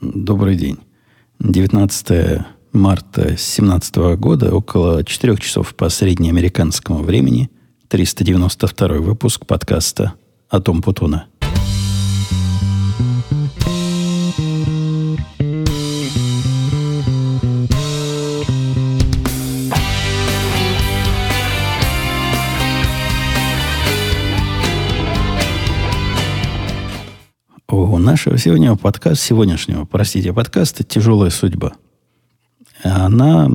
Добрый день. 19 марта 2017 года, около 4 часов по среднеамериканскому времени, 392 выпуск подкаста «Атом Путуна». Нашего сегодняшнего подкаста, сегодняшнего, простите, подкаста «Тяжелая судьба». Она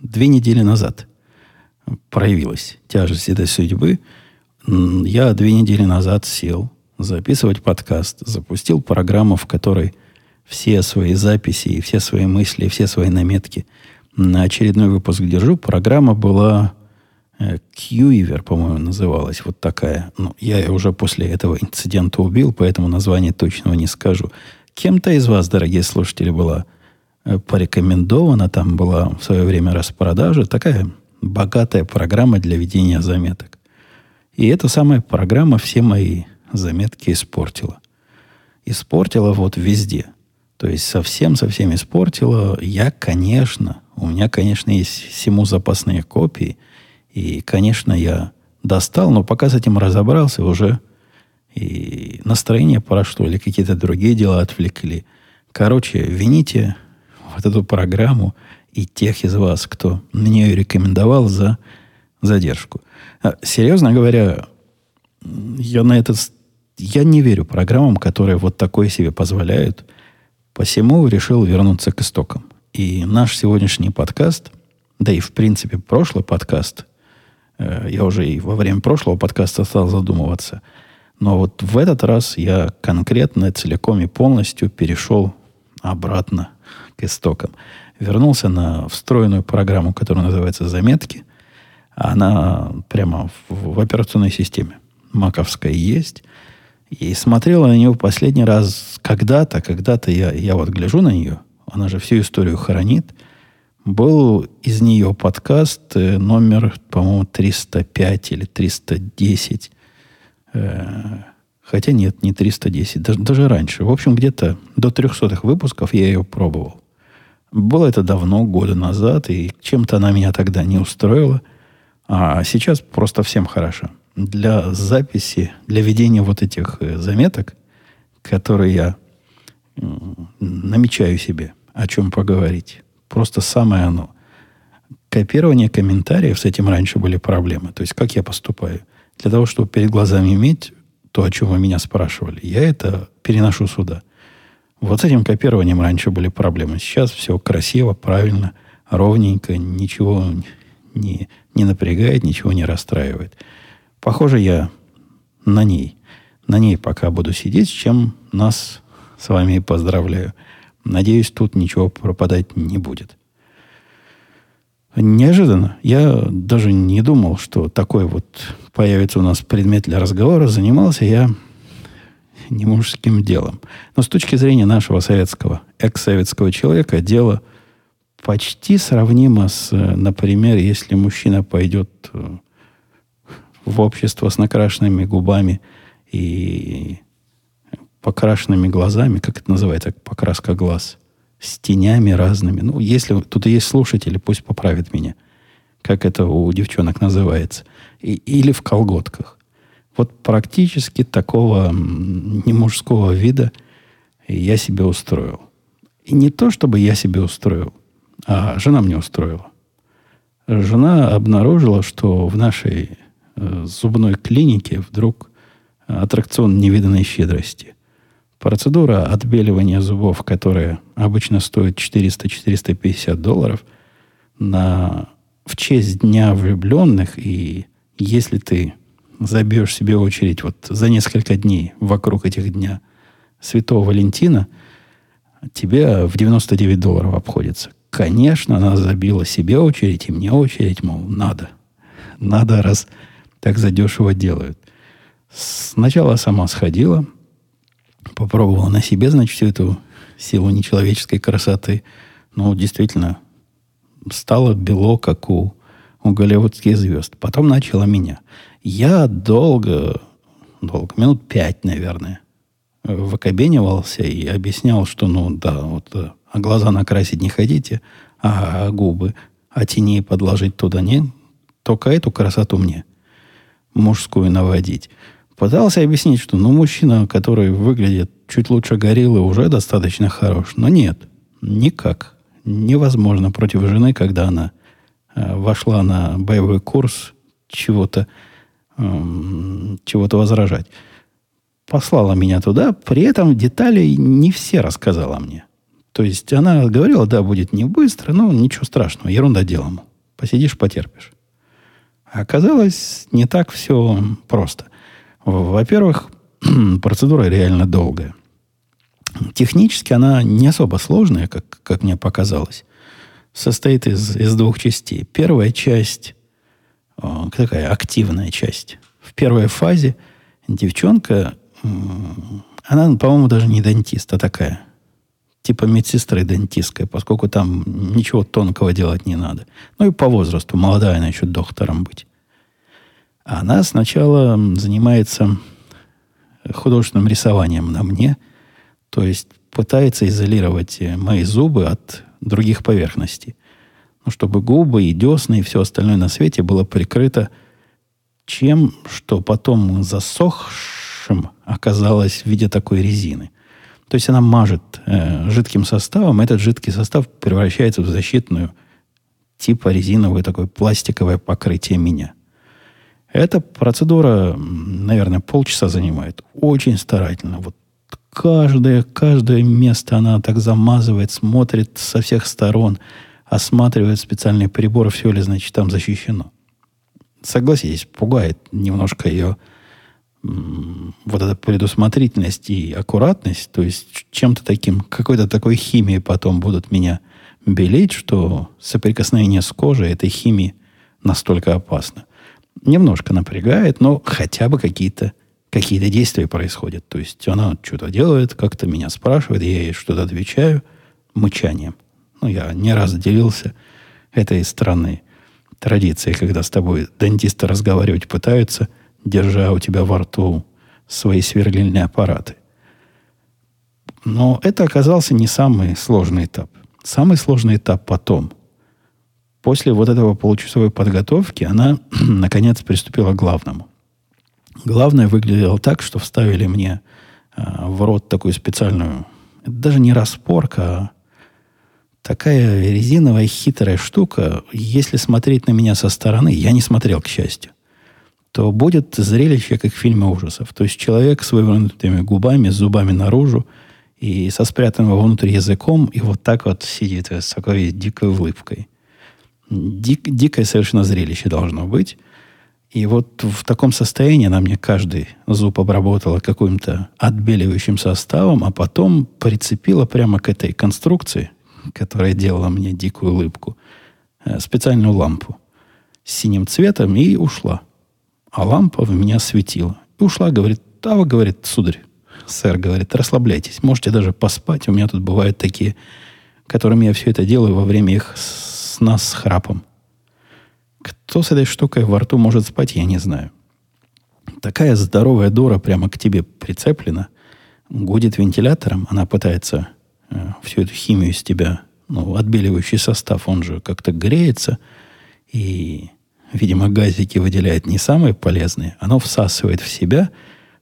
две недели назад проявилась, тяжесть этой судьбы. Я две недели назад сел записывать подкаст, запустил программу, в которой все свои записи, все свои мысли, все свои наметки на очередной выпуск держу. Программа была Кьюивер, по-моему, называлась. Вот такая. Ну, я ее уже после этого инцидента убил, поэтому название точного не скажу. Кем-то из вас, дорогие слушатели, была э, порекомендована, там была в свое время распродажа. Такая богатая программа для ведения заметок. И эта самая программа все мои заметки испортила. Испортила вот везде. То есть совсем-совсем испортила. Я, конечно, у меня, конечно, есть всему запасные копии – и, конечно, я достал, но пока с этим разобрался, уже и настроение прошло, или какие-то другие дела отвлекли. Короче, вините вот эту программу и тех из вас, кто мне ее рекомендовал за задержку. А, серьезно говоря, я на этот... Я не верю программам, которые вот такое себе позволяют. Посему решил вернуться к истокам. И наш сегодняшний подкаст, да и в принципе прошлый подкаст – я уже и во время прошлого подкаста стал задумываться. Но вот в этот раз я конкретно, целиком и полностью перешел обратно к истокам. Вернулся на встроенную программу, которая называется «Заметки». Она прямо в, в операционной системе маковской есть. И смотрел на нее последний раз когда-то, когда-то я, я вот гляжу на нее, она же всю историю хранит – был из нее подкаст э, номер, по-моему, 305 или 310. Э, хотя нет, не 310, даже, даже раньше. В общем, где-то до 300 выпусков я ее пробовал. Было это давно, года назад, и чем-то она меня тогда не устроила. А сейчас просто всем хорошо. Для записи, для ведения вот этих э, заметок, которые я намечаю себе, о чем поговорить, Просто самое оно. Копирование комментариев, с этим раньше были проблемы. То есть, как я поступаю? Для того, чтобы перед глазами иметь то, о чем вы меня спрашивали, я это переношу сюда. Вот с этим копированием раньше были проблемы. Сейчас все красиво, правильно, ровненько, ничего не, не напрягает, ничего не расстраивает. Похоже, я на ней. На ней пока буду сидеть, чем нас с вами поздравляю. Надеюсь, тут ничего пропадать не будет. Неожиданно. Я даже не думал, что такой вот появится у нас предмет для разговора. Занимался я не мужским делом. Но с точки зрения нашего советского, экс-советского человека, дело почти сравнимо с, например, если мужчина пойдет э, в общество с накрашенными губами и покрашенными глазами, как это называется, покраска глаз, с тенями разными. Ну, если тут есть слушатели, пусть поправят меня, как это у девчонок называется. И, или в колготках. Вот практически такого не мужского вида я себе устроил. И не то, чтобы я себе устроил, а жена мне устроила. Жена обнаружила, что в нашей э, зубной клинике вдруг аттракцион невиданной щедрости – Процедура отбеливания зубов, которая обычно стоит 400-450 долларов, на, в честь Дня влюбленных, и если ты забьешь себе очередь вот за несколько дней вокруг этих дня Святого Валентина, тебе в 99 долларов обходится. Конечно, она забила себе очередь, и мне очередь, мол, надо. Надо, раз так задешево делают. Сначала сама сходила – попробовал на себе, значит, всю эту силу нечеловеческой красоты. Ну, действительно, стало бело, как у, у голливудских звезд. Потом начало меня. Я долго, долго, минут пять, наверное, выкобенивался и объяснял, что, ну, да, вот, а глаза накрасить не хотите, а губы, а теней подложить туда не, только эту красоту мне, мужскую, наводить. Пытался объяснить, что, ну, мужчина, который выглядит чуть лучше гориллы, уже достаточно хорош. Но нет, никак. Невозможно против жены, когда она э, вошла на боевой курс чего-то э, чего-то возражать послала меня туда, при этом детали не все рассказала мне. То есть она говорила, да, будет не быстро, но ничего страшного, ерунда делом. Посидишь, потерпишь. А оказалось, не так все просто. Во-первых, процедура реально долгая. Технически она не особо сложная, как, как мне показалось. Состоит из, из двух частей. Первая часть, о, такая активная часть. В первой фазе девчонка она, по-моему, даже не дантист, а такая. Типа медсестры дантистская, поскольку там ничего тонкого делать не надо. Ну и по возрасту, молодая она еще доктором быть. Она сначала занимается художественным рисованием на мне, то есть пытается изолировать мои зубы от других поверхностей. Ну, чтобы губы и десны и все остальное на свете было прикрыто чем, что потом засохшее высшим оказалась в виде такой резины. То есть она мажет э, жидким составом, этот жидкий состав превращается в защитную типа резиновое такое пластиковое покрытие меня. Эта процедура, наверное, полчаса занимает. Очень старательно. Вот каждое, каждое место она так замазывает, смотрит со всех сторон, осматривает специальные приборы, все ли, значит, там защищено. Согласитесь, пугает немножко ее вот эта предусмотрительность и аккуратность, то есть чем-то таким, какой-то такой химией потом будут меня белеть, что соприкосновение с кожей этой химии настолько опасно. Немножко напрягает, но хотя бы какие-то какие действия происходят. То есть она что-то делает, как-то меня спрашивает, я ей что-то отвечаю мычанием. Ну, я не раз делился этой странной традицией, когда с тобой дантисты разговаривать пытаются – держа у тебя во рту свои сверлильные аппараты. Но это оказался не самый сложный этап. Самый сложный этап потом. После вот этого получасовой подготовки она, наконец, приступила к главному. Главное выглядело так, что вставили мне э, в рот такую специальную, даже не распорка, а такая резиновая хитрая штука. Если смотреть на меня со стороны, я не смотрел, к счастью, то будет зрелище, как в фильме ужасов. То есть человек с вывернутыми губами, с зубами наружу и со спрятанным внутрь языком, и вот так вот сидит с такой дикой улыбкой. Дик, дикое совершенно зрелище должно быть. И вот в таком состоянии она мне каждый зуб обработала каким-то отбеливающим составом, а потом прицепила прямо к этой конструкции, которая делала мне дикую улыбку, э, специальную лампу с синим цветом и ушла. А лампа в меня светила. И ушла, говорит, а вы, говорит, сударь, сэр, говорит, расслабляйтесь, можете даже поспать. У меня тут бывают такие, которыми я все это делаю во время их сна с храпом. Кто с этой штукой во рту может спать, я не знаю. Такая здоровая дура прямо к тебе прицеплена, гудит вентилятором, она пытается э, всю эту химию из тебя, ну, отбеливающий состав, он же как-то греется, и видимо, газики выделяет не самые полезные, оно всасывает в себя,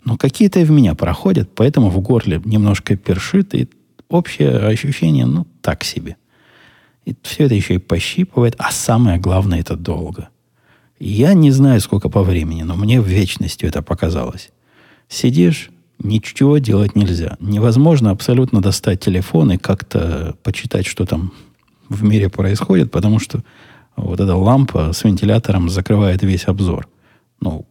но какие-то в меня проходят, поэтому в горле немножко першит, и общее ощущение, ну, так себе. И все это еще и пощипывает, а самое главное, это долго. Я не знаю, сколько по времени, но мне в вечности это показалось. Сидишь, ничего делать нельзя. Невозможно абсолютно достать телефон и как-то почитать, что там в мире происходит, потому что вот эта лампа с вентилятором закрывает весь обзор. Ну,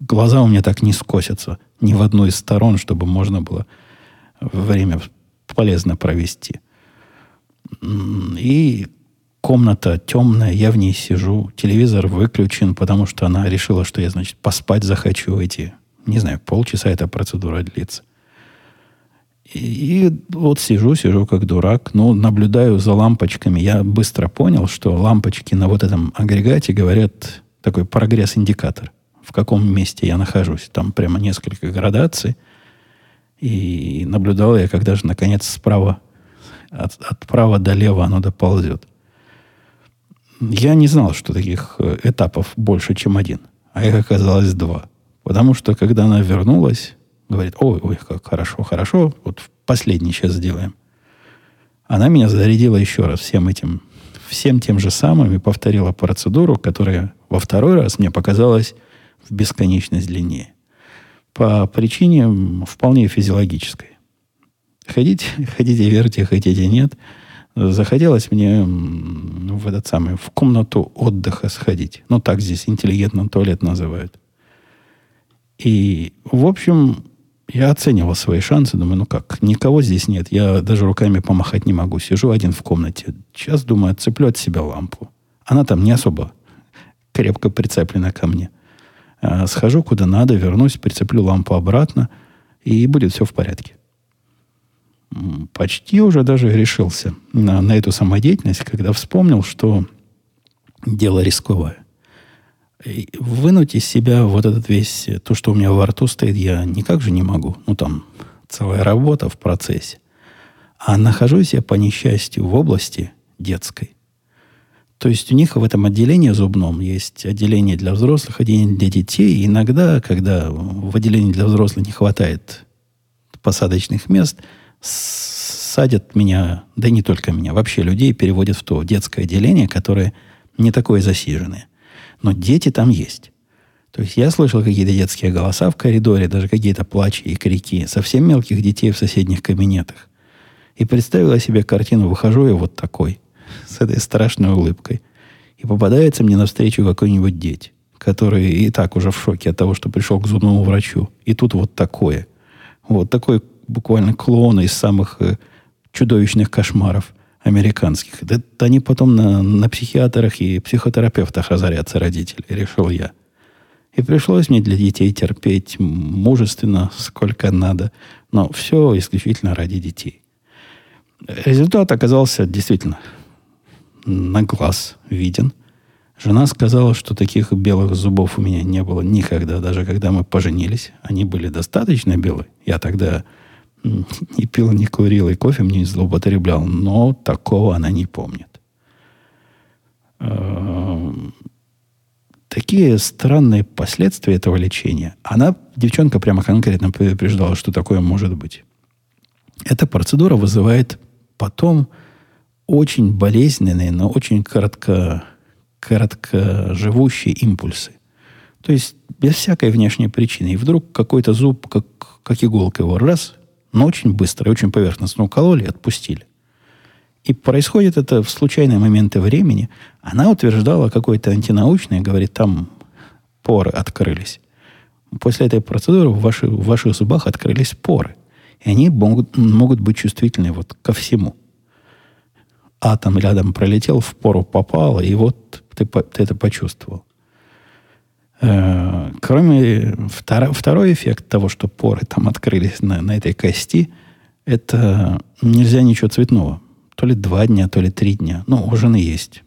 глаза у меня так не скосятся ни в одну из сторон, чтобы можно было время полезно провести. И комната темная, я в ней сижу, телевизор выключен, потому что она решила, что я, значит, поспать захочу эти, не знаю, полчаса эта процедура длится. И, вот сижу, сижу как дурак, ну, наблюдаю за лампочками. Я быстро понял, что лампочки на вот этом агрегате говорят такой прогресс-индикатор, в каком месте я нахожусь. Там прямо несколько градаций. И наблюдал я, когда же, наконец, справа, от, от права до лева оно доползет. Я не знал, что таких э, этапов больше, чем один. А их оказалось два. Потому что, когда она вернулась, говорит, ой, ой, как хорошо, хорошо, вот последний сейчас сделаем. Она меня зарядила еще раз всем этим, всем тем же самым и повторила процедуру, которая во второй раз мне показалась в бесконечность длиннее. По причине вполне физиологической. Ходить, хотите верьте, хотите нет. Захотелось мне в этот самый, в комнату отдыха сходить. Ну, так здесь интеллигентно туалет называют. И, в общем, я оценивал свои шансы. Думаю, ну как, никого здесь нет. Я даже руками помахать не могу. Сижу один в комнате. Сейчас, думаю, отцеплю от себя лампу. Она там не особо крепко прицеплена ко мне. А, схожу куда надо, вернусь, прицеплю лампу обратно, и будет все в порядке. Почти уже даже решился на, на эту самодеятельность, когда вспомнил, что дело рисковое. И вынуть из себя вот этот весь, то, что у меня во рту стоит, я никак же не могу. Ну, там целая работа в процессе. А нахожусь я, по несчастью, в области детской. То есть у них в этом отделении зубном есть отделение для взрослых, отделение для детей. И иногда, когда в отделении для взрослых не хватает посадочных мест, садят меня, да и не только меня, вообще людей переводят в то детское отделение, которое не такое засиженное. Но дети там есть. То есть я слышал какие-то детские голоса в коридоре, даже какие-то плачи и крики совсем мелких детей в соседних кабинетах. И представила себе картину, выхожу я вот такой – с этой страшной улыбкой. И попадается мне навстречу какой-нибудь деть, который и так уже в шоке от того, что пришел к зубному врачу. И тут вот такое. Вот такой буквально клоун из самых э, чудовищных кошмаров американских. Да, они потом на, на психиатрах и психотерапевтах разорятся, родители, решил я. И пришлось мне для детей терпеть мужественно, сколько надо. Но все исключительно ради детей. Результат оказался действительно на глаз виден. Жена сказала, что таких белых зубов у меня не было никогда, даже когда мы поженились. Они были достаточно белые. Я тогда не пил, не курил и кофе мне не злоупотреблял, но такого она не помнит. Эм, такие странные последствия этого лечения. Она, девчонка, прямо конкретно предупреждала, что такое может быть. Эта процедура вызывает потом очень болезненные, но очень коротко, коротко живущие импульсы. То есть без всякой внешней причины. И вдруг какой-то зуб, как, как иголка его раз, но очень быстро и очень поверхностно укололи и отпустили. И происходит это в случайные моменты времени. Она утверждала какой-то антинаучный, говорит, там поры открылись. После этой процедуры в, ваши, в ваших зубах открылись поры. И они могут, могут быть чувствительны вот ко всему атом рядом пролетел, в пору попал, и вот ты, ты это почувствовал. Э, кроме втор, второй эффект того, что поры там открылись на, на этой кости, это нельзя ничего цветного. То ли два дня, то ли три дня. Ну, у жены есть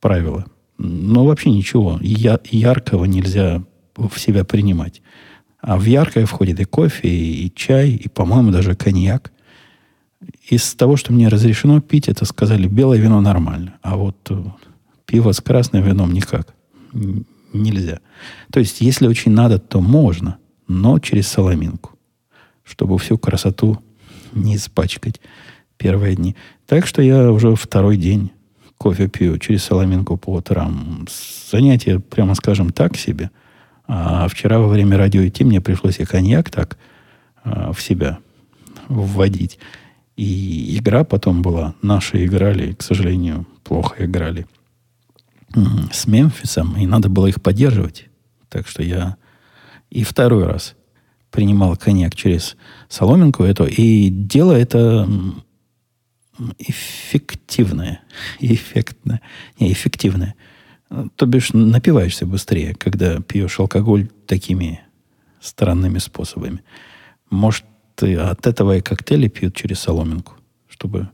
правило. Но вообще ничего я, яркого нельзя в себя принимать. А в яркое входит и кофе, и, и чай, и, по-моему, даже коньяк из того, что мне разрешено пить, это сказали, белое вино нормально. А вот э, пиво с красным вином никак. Нельзя. То есть, если очень надо, то можно, но через соломинку, чтобы всю красоту не испачкать первые дни. Так что я уже второй день кофе пью через соломинку по утрам. Занятие, прямо скажем, так себе. А вчера во время радио идти мне пришлось и коньяк так а, в себя вводить. И игра потом была. Наши играли, к сожалению, плохо играли с Мемфисом, и надо было их поддерживать. Так что я и второй раз принимал коньяк через соломинку эту, и дело это эффективное. Эффектное. Не, эффективное. То бишь напиваешься быстрее, когда пьешь алкоголь такими странными способами. Может, от этого и коктейли пьют через соломинку, чтобы,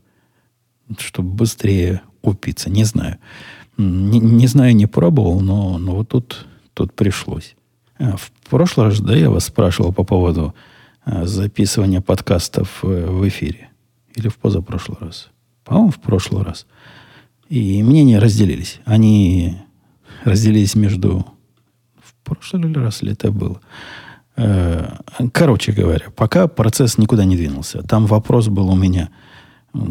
чтобы быстрее упиться. Не знаю. Не, не знаю, не пробовал, но, но вот тут, тут пришлось. А в прошлый раз, да, я вас спрашивал по поводу э, записывания подкастов э, в эфире. Или в позапрошлый раз. По-моему, в прошлый раз. И мнения разделились. Они разделились между... В прошлый раз ли это было? Э, короче говоря, пока процесс никуда не двинулся. Там вопрос был у меня,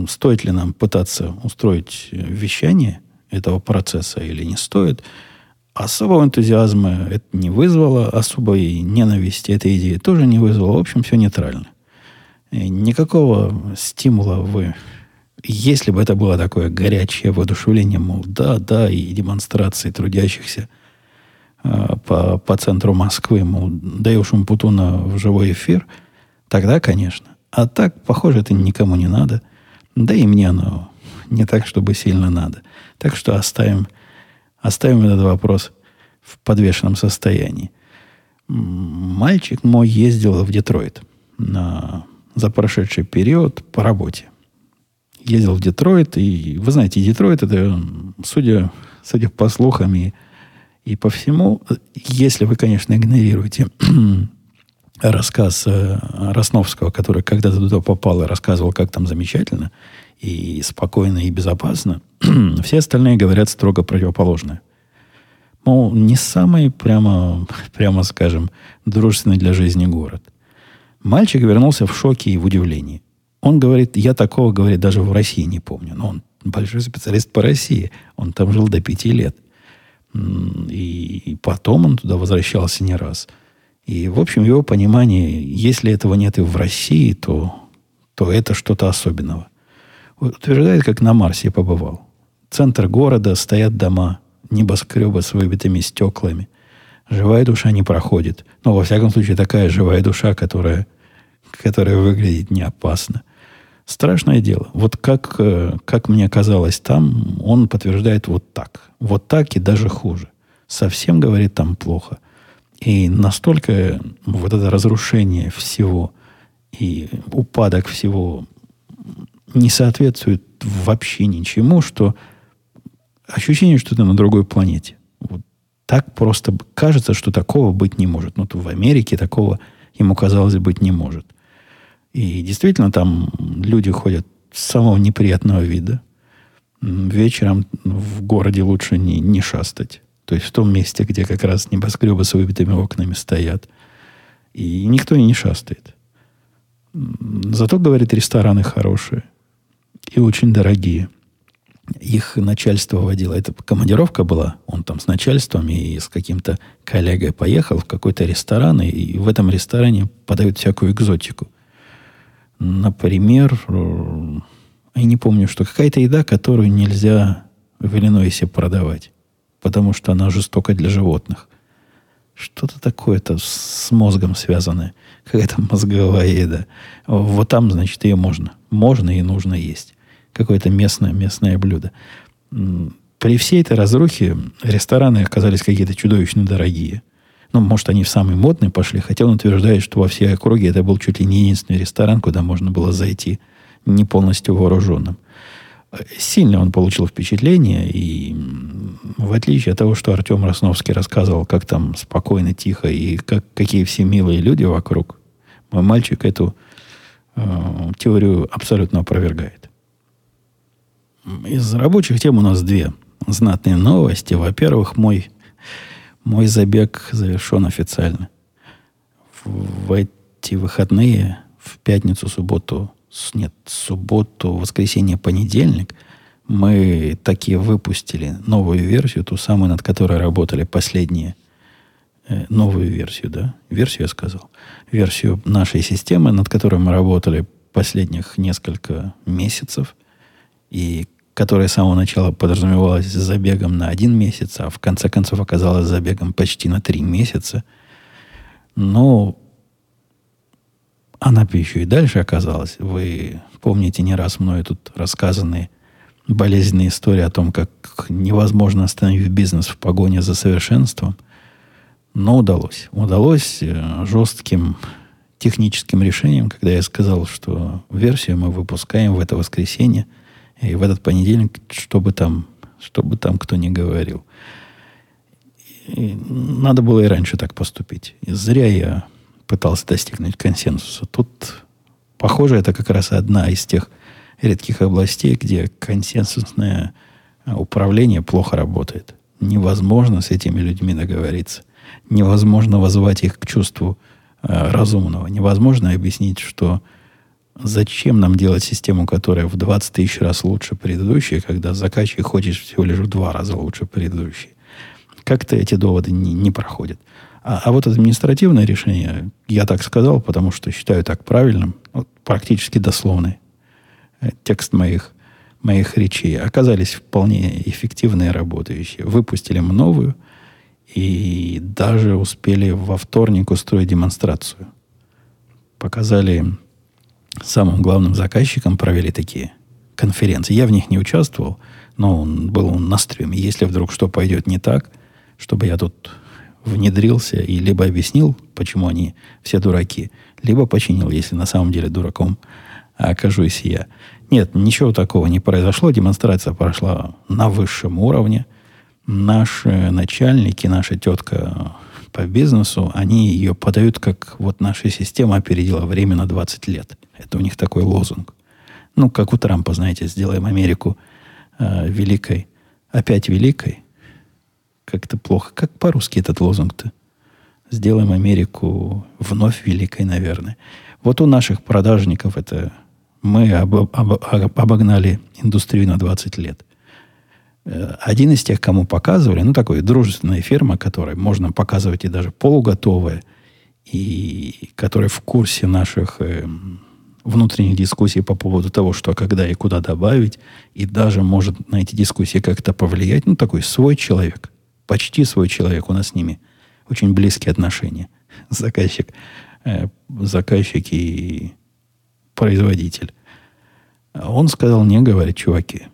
стоит ли нам пытаться устроить вещание этого процесса или не стоит. Особого энтузиазма это не вызвало, особой ненависти этой идеи тоже не вызвало. В общем, все нейтрально. И никакого стимула вы... Если бы это было такое горячее воодушевление, мол, да, да, и демонстрации трудящихся э, по, по центру Москвы, мол, даешь Умпутуна в живой эфир, тогда, конечно. А так, похоже, это никому не надо. Да и мне оно не так, чтобы сильно надо. Так что оставим, оставим этот вопрос в подвешенном состоянии. Мальчик мой ездил в Детройт на, за прошедший период по работе. Ездил в Детройт, и вы знаете, Детройт это, судя, судя по слухам и, и по всему, если вы, конечно, игнорируете рассказ э, Росновского, который когда-то туда попал и рассказывал, как там замечательно, и спокойно, и безопасно, все остальные говорят строго противоположное. Мол, не самый, прямо, прямо скажем, дружественный для жизни город. Мальчик вернулся в шоке и в удивлении. Он говорит, я такого, говорит, даже в России не помню. Но он большой специалист по России. Он там жил до пяти лет. И потом он туда возвращался не раз. И, в общем, его понимании, если этого нет и в России, то, то это что-то особенного. Утверждает, как на Марсе побывал. Центр города, стоят дома, небоскребы с выбитыми стеклами. Живая душа не проходит. Но, во всяком случае, такая живая душа, которая, которая выглядит не опасно. Страшное дело. Вот как, э, как мне казалось там, он подтверждает вот так. Вот так и даже хуже. Совсем, говорит, там плохо. И настолько вот это разрушение всего и упадок всего не соответствует вообще ничему, что ощущение, что ты на другой планете. Вот так просто кажется, что такого быть не может. Ну, в Америке такого ему казалось быть не может. И действительно, там люди ходят самого неприятного вида. Вечером в городе лучше не, не шастать. То есть в том месте, где как раз небоскребы с выбитыми окнами стоят. И никто и не шастает. Зато, говорит, рестораны хорошие и очень дорогие. Их начальство водило. Это командировка была. Он там с начальством и с каким-то коллегой поехал в какой-то ресторан, и в этом ресторане подают всякую экзотику. Например, э, я не помню, что какая-то еда, которую нельзя в Иллинойсе продавать, потому что она жестока для животных. Что-то такое-то с мозгом связанное. Какая-то мозговая еда. Вот там, значит, ее можно. Можно и нужно есть какое-то местное, местное блюдо. При всей этой разрухе рестораны оказались какие-то чудовищно дорогие. Ну, может, они в самый модный пошли, хотя он утверждает, что во всей округе это был чуть ли не единственный ресторан, куда можно было зайти не полностью вооруженным. Сильно он получил впечатление, и в отличие от того, что Артем Росновский рассказывал, как там спокойно, тихо, и как, какие все милые люди вокруг, мой мальчик эту э, теорию абсолютно опровергает. Из рабочих тем у нас две знатные новости. Во-первых, мой, мой забег завершен официально. В эти выходные, в пятницу, субботу, нет, субботу, воскресенье, понедельник, мы таки выпустили новую версию, ту самую, над которой работали последние, э, новую версию, да? Версию я сказал. Версию нашей системы, над которой мы работали последних несколько месяцев. И которая с самого начала подразумевалась забегом на один месяц, а в конце концов оказалась забегом почти на три месяца. Но она еще и дальше оказалась. Вы помните не раз мною тут рассказанные болезненные истории о том, как невозможно остановить бизнес в погоне за совершенством. Но удалось. Удалось э, жестким техническим решением, когда я сказал, что версию мы выпускаем в это воскресенье – и в этот понедельник, чтобы там, чтобы там кто ни говорил. И надо было и раньше так поступить. И зря я пытался достигнуть консенсуса. Тут, похоже, это как раз одна из тех редких областей, где консенсусное управление плохо работает. Невозможно с этими людьми договориться. Невозможно возвать их к чувству э, разумного. Невозможно объяснить, что зачем нам делать систему, которая в 20 тысяч раз лучше предыдущей, когда заказчик хочет всего лишь в два раза лучше предыдущей. Как-то эти доводы не, не проходят. А, а вот административное решение, я так сказал, потому что считаю так правильным, вот, практически дословный э, текст моих моих речей оказались вполне эффективные работающие. Выпустили новую и даже успели во вторник устроить демонстрацию. Показали самым главным заказчикам, провели такие конференции. Я в них не участвовал, но он был на стриме. Если вдруг что пойдет не так, чтобы я тут внедрился и либо объяснил, почему они все дураки, либо починил, если на самом деле дураком окажусь я. Нет, ничего такого не произошло. Демонстрация прошла на высшем уровне. Наши начальники, наша тетка по бизнесу, они ее подают как вот наша система опередила время на 20 лет. Это у них такой лозунг. Ну, как у Трампа, знаете, сделаем Америку э, великой. Опять великой. Как-то плохо. Как по-русски этот лозунг-то? Сделаем Америку вновь великой, наверное. Вот у наших продажников это мы об, об, обогнали индустрию на 20 лет. Э, один из тех, кому показывали, ну, такой дружественная фирма, которой можно показывать и даже полуготовая, и которая в курсе наших э, внутренних дискуссий по поводу того, что когда и куда добавить, и даже может на эти дискуссии как-то повлиять. Ну, такой свой человек, почти свой человек. У нас с ними очень близкие отношения. Заказчик, э, заказчик и производитель. Он сказал, не говорит, чуваки,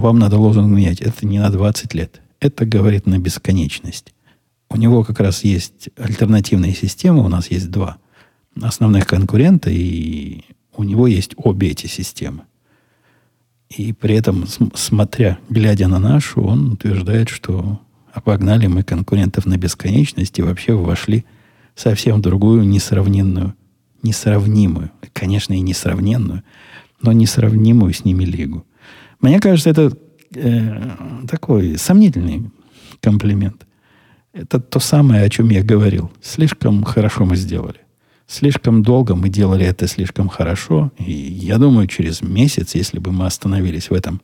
вам надо лозунг менять. Это не на 20 лет. Это говорит на бесконечность. У него как раз есть альтернативные системы. У нас есть два основных конкурента, и у него есть обе эти системы. И при этом, смотря, глядя на нашу, он утверждает, что обогнали мы конкурентов на бесконечность и вообще вошли совсем в другую несравненную несравнимую, конечно, и несравненную, но несравнимую с ними лигу. Мне кажется, это э, такой сомнительный комплимент. Это то самое, о чем я говорил. Слишком хорошо мы сделали. Слишком долго мы делали это слишком хорошо. И я думаю, через месяц, если бы мы остановились в этом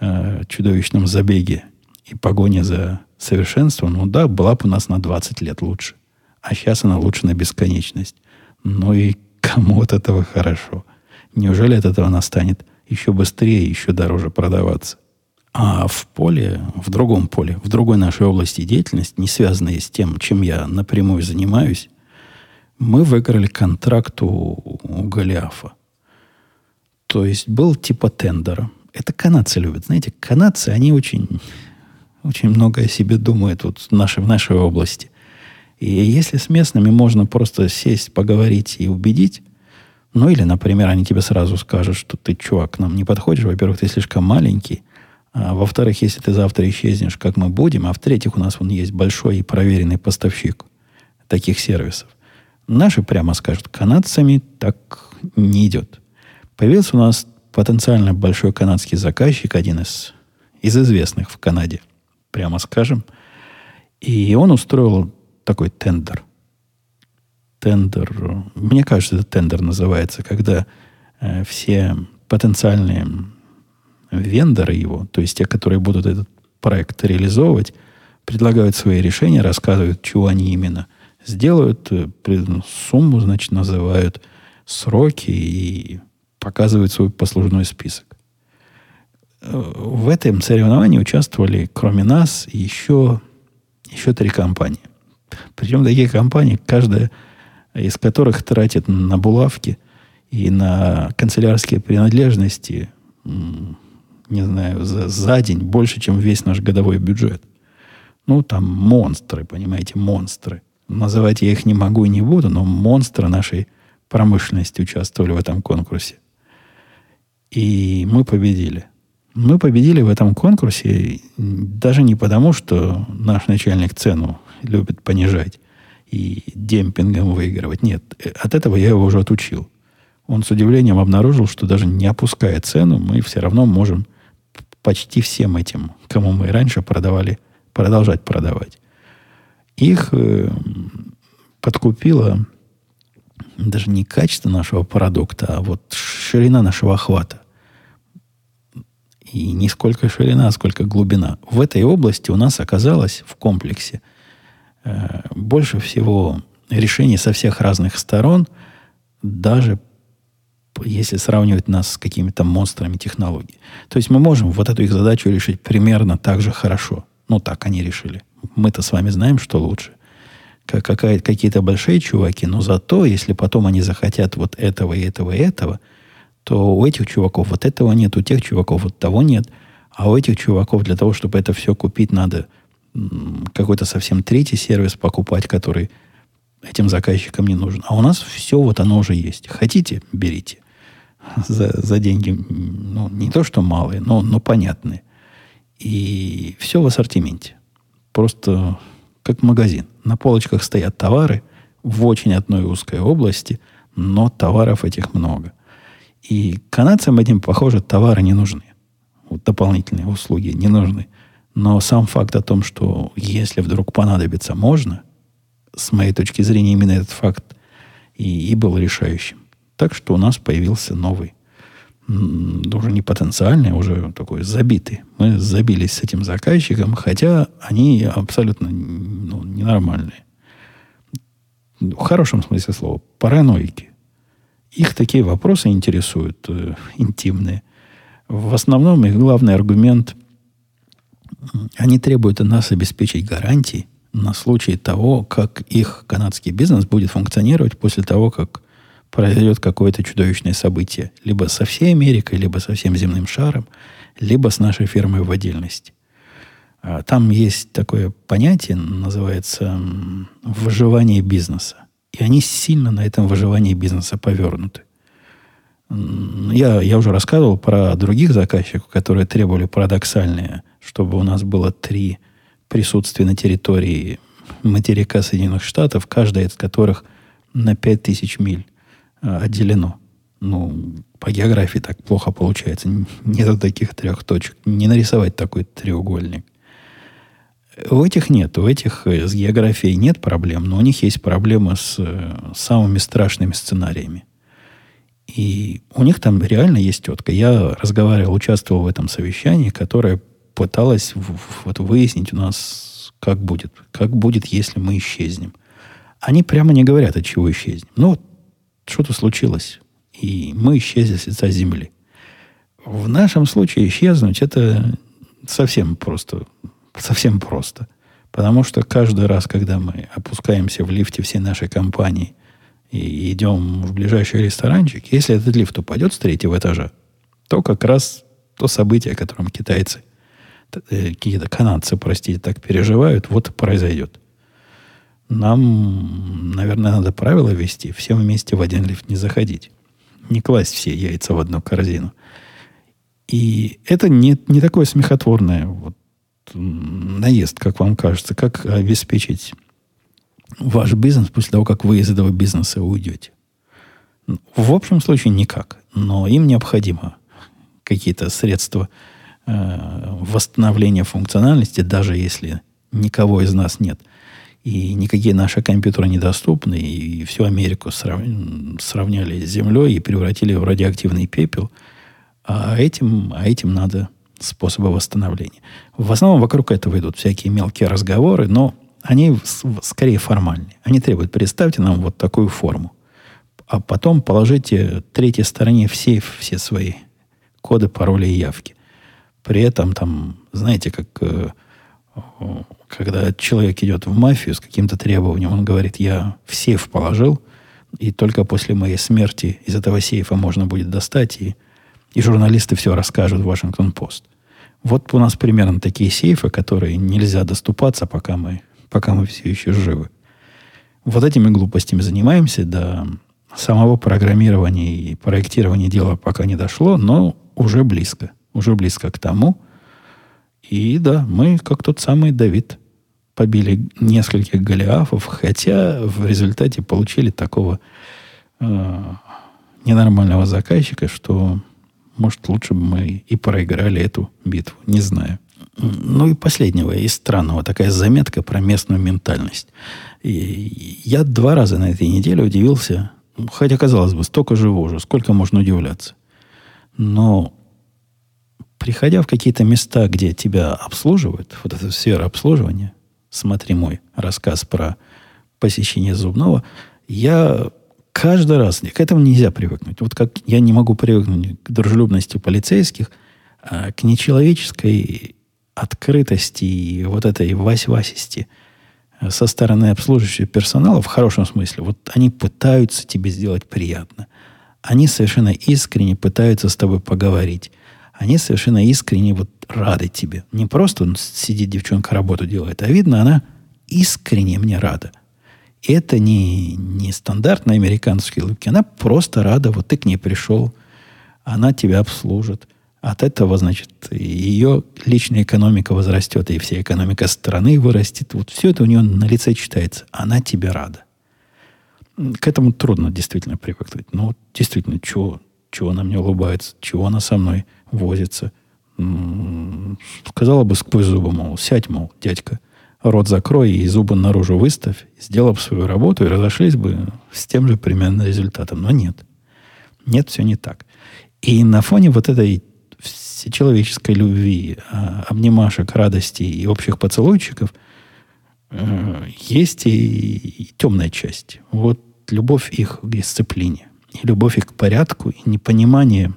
э, чудовищном забеге и погоне за совершенством, ну да, была бы у нас на 20 лет лучше. А сейчас она лучше на бесконечность. Ну и кому от этого хорошо? Неужели от этого она станет еще быстрее, еще дороже продаваться? А в поле, в другом поле, в другой нашей области деятельности, не связанной с тем, чем я напрямую занимаюсь, мы выиграли контракт у, у Голиафа. То есть был типа тендера. Это канадцы любят. Знаете, канадцы, они очень, очень много о себе думают вот в нашей, в нашей области. И если с местными можно просто сесть, поговорить и убедить, ну или, например, они тебе сразу скажут, что ты, чувак, нам не подходишь. Во-первых, ты слишком маленький. А во-вторых, если ты завтра исчезнешь, как мы будем. А в-третьих, у нас вон есть большой и проверенный поставщик таких сервисов. Наши прямо скажут, канадцами так не идет. Появился у нас потенциально большой канадский заказчик, один из, из известных в Канаде, прямо скажем. И он устроил такой тендер. Тендер, мне кажется, это тендер называется, когда э, все потенциальные вендоры его, то есть те, которые будут этот проект реализовывать, предлагают свои решения, рассказывают, чего они именно сделают, э, сумму, значит, называют сроки и показывают свой послужной список. Э, в этом соревновании участвовали, кроме нас, еще, еще три компании. Причем такие компании, каждая из которых тратит на булавки и на канцелярские принадлежности, не знаю, за, за день больше, чем весь наш годовой бюджет. Ну, там монстры, понимаете, монстры. Называть я их не могу и не буду, но монстры нашей промышленности участвовали в этом конкурсе. И мы победили. Мы победили в этом конкурсе даже не потому, что наш начальник цену любит понижать. И демпингом выигрывать. Нет, от этого я его уже отучил. Он с удивлением обнаружил, что даже не опуская цену, мы все равно можем почти всем этим, кому мы раньше продавали, продолжать продавать. Их э, подкупило даже не качество нашего продукта, а вот ширина нашего охвата. И не сколько ширина, а сколько глубина. В этой области у нас оказалось в комплексе э, больше всего решений со всех разных сторон, даже если сравнивать нас с какими-то монстрами технологий. То есть мы можем вот эту их задачу решить примерно так же хорошо. Ну, так они решили. Мы-то с вами знаем, что лучше. Как, какая, какие-то большие чуваки, но зато, если потом они захотят вот этого и этого и этого, то у этих чуваков вот этого нет, у тех чуваков вот того нет, а у этих чуваков для того, чтобы это все купить, надо какой-то совсем третий сервис покупать, который этим заказчикам не нужен. А у нас все вот оно уже есть. Хотите, берите за, за деньги, ну, не то что малые, но, но понятные. И все в ассортименте. Просто как магазин. На полочках стоят товары в очень одной узкой области, но товаров этих много. И канадцам этим, похоже, товары не нужны. Вот дополнительные услуги не нужны. Но сам факт о том, что если вдруг понадобится, можно, с моей точки зрения, именно этот факт и, и был решающим. Так что у нас появился новый, уже не потенциальный, а уже такой забитый. Мы забились с этим заказчиком, хотя они абсолютно ну, ненормальные. В хорошем смысле слова. Параноики. Их такие вопросы интересуют, э, интимные. В основном их главный аргумент – они требуют от нас обеспечить гарантии на случай того, как их канадский бизнес будет функционировать после того, как произойдет какое-то чудовищное событие. Либо со всей Америкой, либо со всем земным шаром, либо с нашей фирмой в отдельности. А, там есть такое понятие, называется выживание бизнеса. И они сильно на этом выживании бизнеса повернуты. Я, я уже рассказывал про других заказчиков, которые требовали парадоксальные, чтобы у нас было три присутствия на территории материка Соединенных Штатов, каждая из которых на 5000 миль Э, отделено. Ну, по географии так плохо получается. Нет таких трех точек. Не нарисовать такой треугольник. У этих нет. У этих э, с географией нет проблем, но у них есть проблемы с э, самыми страшными сценариями. И у них там реально есть тетка. Я разговаривал, участвовал в этом совещании, которое пыталась вот выяснить у нас, как будет. Как будет, если мы исчезнем. Они прямо не говорят, от чего исчезнем. Ну, что-то случилось, и мы исчезли с лица земли. В нашем случае исчезнуть это совсем просто. Совсем просто. Потому что каждый раз, когда мы опускаемся в лифте всей нашей компании и идем в ближайший ресторанчик, если этот лифт упадет с третьего этажа, то как раз то событие, о котором китайцы, какие-то канадцы, простите, так переживают, вот произойдет. Нам, наверное, надо правила ввести. Всем вместе в один лифт не заходить. Не класть все яйца в одну корзину. И это не, не такое смехотворное вот, наезд, как вам кажется. Как обеспечить ваш бизнес после того, как вы из этого бизнеса уйдете. В общем случае никак. Но им необходимо какие-то средства э, восстановления функциональности, даже если никого из нас нет – и никакие наши компьютеры недоступны, и всю Америку срав... сравняли с Землей и превратили в радиоактивный пепел. А этим, а этим надо способы восстановления. В основном вокруг этого идут всякие мелкие разговоры, но они скорее формальные. Они требуют, представьте нам вот такую форму, а потом положите третьей стороне все, все свои коды, пароли и явки. При этом там, знаете, как э, когда человек идет в мафию с каким-то требованием, он говорит, я в сейф положил, и только после моей смерти из этого сейфа можно будет достать, и, и журналисты все расскажут в Вашингтон-Пост. Вот у нас примерно такие сейфы, которые нельзя доступаться, пока мы, пока мы все еще живы. Вот этими глупостями занимаемся, до самого программирования и проектирования дела пока не дошло, но уже близко. Уже близко к тому, и да, мы как тот самый Давид. побили нескольких голиафов, хотя в результате получили такого э, ненормального заказчика, что, может, лучше бы мы и проиграли эту битву. Не знаю. Ну и последнего из странного такая заметка про местную ментальность. И я два раза на этой неделе удивился, хотя, казалось бы, столько живу уже, сколько можно удивляться. Но приходя в какие-то места, где тебя обслуживают, вот эта сфера обслуживания, смотри мой рассказ про посещение зубного, я каждый раз, к этому нельзя привыкнуть. Вот как я не могу привыкнуть к дружелюбности полицейских, а к нечеловеческой открытости и вот этой вась-васисти со стороны обслуживающего персонала в хорошем смысле. Вот они пытаются тебе сделать приятно. Они совершенно искренне пытаются с тобой поговорить. Они совершенно искренне вот рады тебе. Не просто сидит девчонка работу делает, а видно, она искренне мне рада. И это не, не стандартные американские улыбки. Она просто рада, вот ты к ней пришел, она тебя обслужит. От этого, значит, ее личная экономика возрастет, и вся экономика страны вырастет. Вот все это у нее на лице читается. Она тебе рада. К этому трудно действительно привыкнуть. Ну, действительно, чего, чего она мне улыбается, чего она со мной возится. Сказала бы сквозь зубы, мол, сядь, мол, дядька, рот закрой и зубы наружу выставь, сделав свою работу, и разошлись бы с тем же примерно результатом. Но нет. Нет, все не так. И на фоне вот этой человеческой любви, а, обнимашек, радости и общих поцелуйчиков, э, есть и темная часть. Вот любовь их к дисциплине, и любовь их к порядку, и непонимание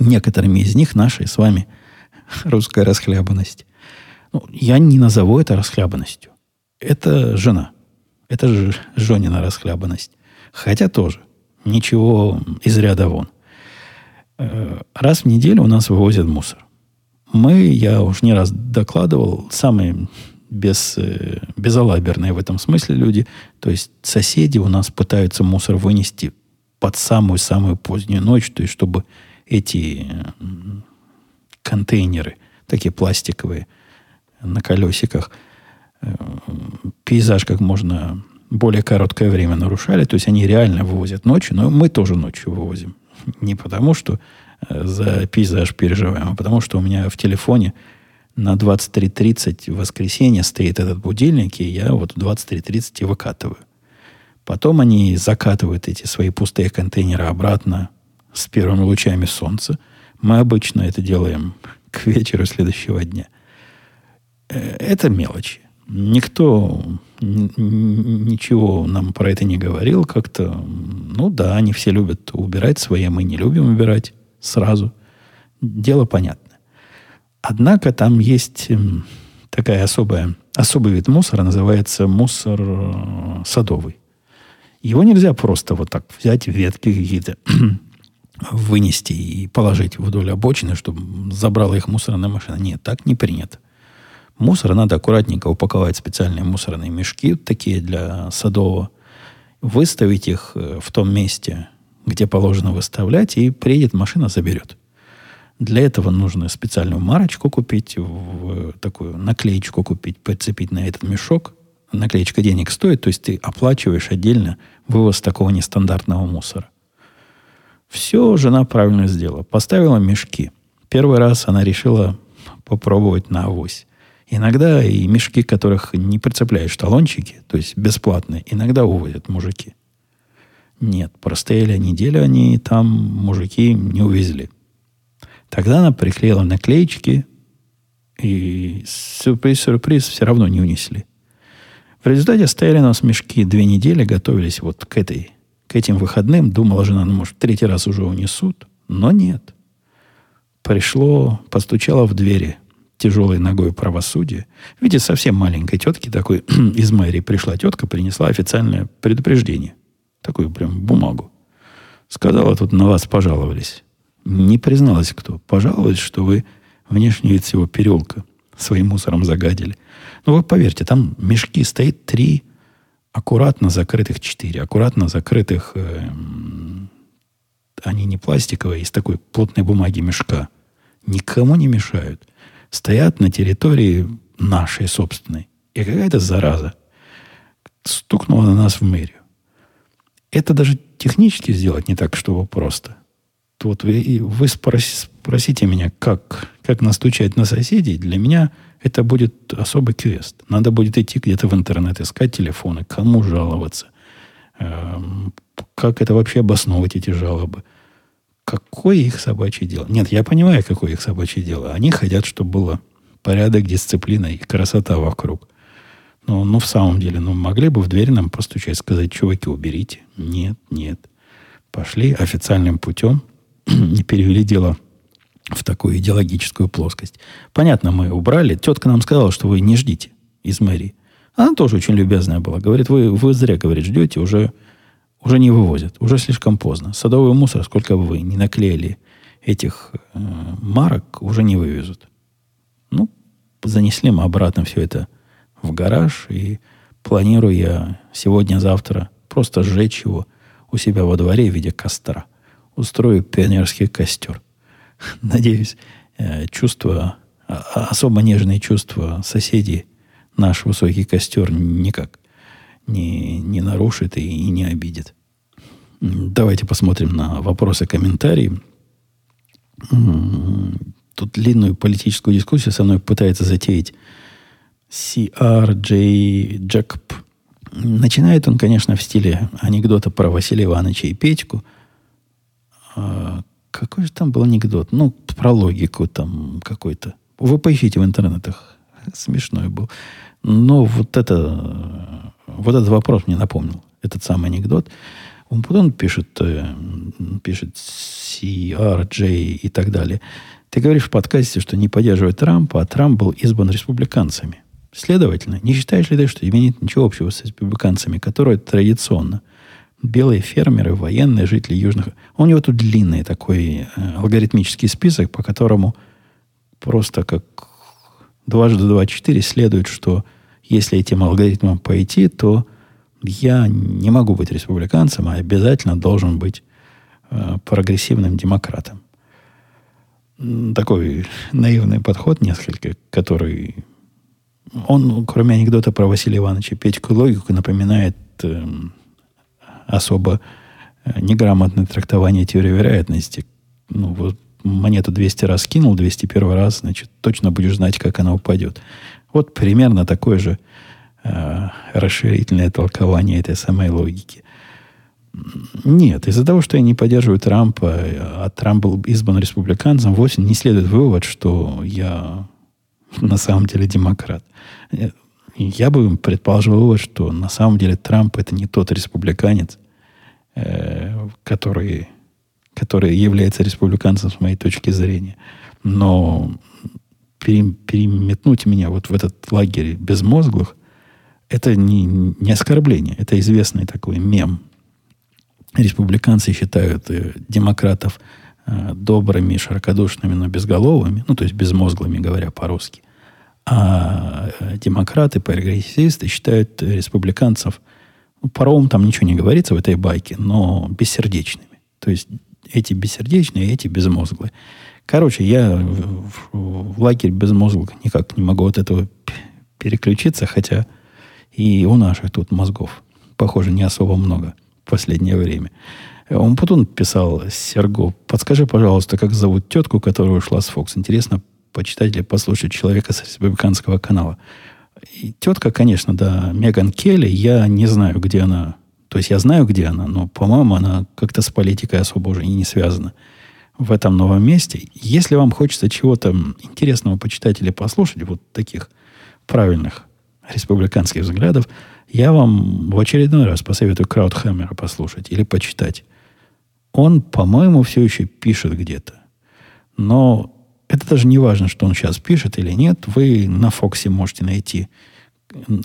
некоторыми из них нашей с вами русская расхлябанность. Ну, я не назову это расхлябанностью. Это жена. Это же Жонина расхлябанность. Хотя тоже ничего из ряда вон. Э, раз в неделю у нас вывозят мусор. Мы, я уж не раз докладывал, самые без, э, безалаберные в этом смысле люди. То есть соседи у нас пытаются мусор вынести под самую-самую позднюю ночь, то есть чтобы эти контейнеры, такие пластиковые, на колесиках, э, пейзаж как можно более короткое время нарушали. То есть они реально вывозят ночью, но мы тоже ночью вывозим. Не потому, что э, за пейзаж переживаем, а потому, что у меня в телефоне на 23.30 в воскресенье стоит этот будильник, и я вот в 23.30 и выкатываю. Потом они закатывают эти свои пустые контейнеры обратно с первыми лучами солнца. Мы обычно это делаем к вечеру следующего дня. Э, это мелочи. Никто ничего нам про это не говорил как-то. Ну да, они все любят убирать свои, мы не любим убирать сразу. Дело понятно. Однако там есть эм, такая особая, особый вид мусора, называется мусор э, садовый. Его нельзя просто вот так взять, ветки какие-то вынести и положить вдоль обочины, чтобы забрала их мусорная машина. Нет, так не принято. Мусор надо аккуратненько упаковать в специальные мусорные мешки, такие для садового, выставить их э, в том месте, где положено выставлять, и приедет машина, заберет. Для этого нужно специальную марочку купить, в, такую наклеечку купить, подцепить на этот мешок. Наклеечка денег стоит, то есть ты оплачиваешь отдельно вывоз такого нестандартного мусора. Все жена правильно сделала. Поставила мешки. Первый раз она решила попробовать на авось. Иногда и мешки, которых не прицепляешь талончики, то есть бесплатные, иногда уводят мужики. Нет, простояли неделю они там, мужики не увезли. Тогда она приклеила наклеечки, и сюрприз-сюрприз все равно не унесли. В результате стояли у нас мешки две недели, готовились вот к, этой, к этим выходным. Думала жена, ну, может, третий раз уже унесут. Но нет. Пришло, постучало в двери тяжелой ногой правосудия. Видите, совсем маленькой тетки такой из мэрии пришла тетка, принесла официальное предупреждение. Такую прям бумагу. Сказала, тут на вас пожаловались. Не призналась кто. Пожаловались, что вы внешний вид всего переулка своим мусором загадили. Ну, вы поверьте, там мешки стоит три, аккуратно закрытых четыре, аккуратно закрытых, э, они не пластиковые, из такой плотной бумаги мешка. Никому не мешают стоят на территории нашей собственной. И какая-то зараза стукнула на нас в мэрию. Это даже технически сделать не так, чтобы просто. Вот вы, вы спроси, спросите меня, как, как настучать на соседей. Для меня это будет особый квест. Надо будет идти где-то в интернет, искать телефоны, кому жаловаться. Эм, как это вообще обосновывать, эти жалобы. Какое их собачье дело? Нет, я понимаю, какое их собачье дело. Они хотят, чтобы было порядок, дисциплина и красота вокруг. Но, ну, в самом деле, ну, могли бы в дверь нам постучать, сказать, чуваки, уберите. Нет, нет. Пошли официальным путем и перевели дело в такую идеологическую плоскость. Понятно, мы убрали. Тетка нам сказала, что вы не ждите из мэрии. Она тоже очень любезная была. Говорит, вы, вы зря, говорит, ждете, уже, уже не вывозят. Уже слишком поздно. Садовый мусор, сколько бы вы не наклеили этих э, марок, уже не вывезут. Ну, занесли мы обратно все это в гараж, и планирую я сегодня-завтра просто сжечь его у себя во дворе в виде костра. Устрою пионерский костер. Надеюсь, э, чувства, а, а, особо нежные чувства соседей наш высокий костер никак не, не нарушит и, не обидит. Давайте посмотрим на вопросы, комментарии. Тут длинную политическую дискуссию со мной пытается затеять CRJ Джекп. Начинает он, конечно, в стиле анекдота про Василия Ивановича и Петьку. Какой же там был анекдот? Ну, про логику там какой-то. Вы поищите в интернетах. Смешной был. Но вот это, вот этот вопрос мне напомнил. Этот самый анекдот. Он потом пишет, э, пишет CRJ и так далее. Ты говоришь в подкасте, что не поддерживает Трампа, а Трамп был избран республиканцами. Следовательно, не считаешь ли ты, что имеет ничего общего с республиканцами, которые традиционно белые фермеры, военные жители южных... У него тут длинный такой э, алгоритмический список, по которому просто как дважды два четыре следует, что если этим алгоритмом пойти, то я не могу быть республиканцем, а обязательно должен быть э, прогрессивным демократом. Такой наивный подход несколько, который он, кроме анекдота про Василия Ивановича Петьку логику, напоминает э, особо э, неграмотное трактование теории вероятности. Ну, вот монету 200 раз кинул, 201 раз, значит, точно будешь знать, как она упадет. Вот примерно такое же э, расширительное толкование этой самой логики. Нет, из-за того, что я не поддерживаю Трампа, а Трамп был избран республиканцем, вовсе не следует вывод, что я на самом деле демократ. Я бы предположил вывод, что на самом деле Трамп это не тот республиканец, э, который, который является республиканцем с моей точки зрения. Но переметнуть меня вот в этот лагерь безмозглых, это не, не оскорбление, это известный такой мем. Республиканцы считают э, демократов Э, добрыми, широкодушными, но безголовыми, ну, то есть безмозглыми, говоря по-русски. А э, демократы, прогрессисты считают республиканцев, по там ничего не говорится в этой байке, но бессердечными. То есть эти бессердечные, эти безмозглые. Короче, я в, в, в лагерь безмозглых никак не могу от этого переключиться, хотя и у наших тут мозгов, похоже, не особо много в последнее время. Он потом писал, Серго, подскажи, пожалуйста, как зовут тетку, которая ушла с Фокс. Интересно почитать или послушать человека с республиканского канала. И тетка, конечно, да, Меган Келли, я не знаю, где она. То есть я знаю, где она, но, по-моему, она как-то с политикой особо уже и не связана в этом новом месте. Если вам хочется чего-то интересного почитать или послушать, вот таких правильных республиканских взглядов, я вам в очередной раз посоветую Краудхаммера послушать или почитать. Он, по-моему, все еще пишет где-то. Но это даже не важно, что он сейчас пишет или нет. Вы на Фоксе можете найти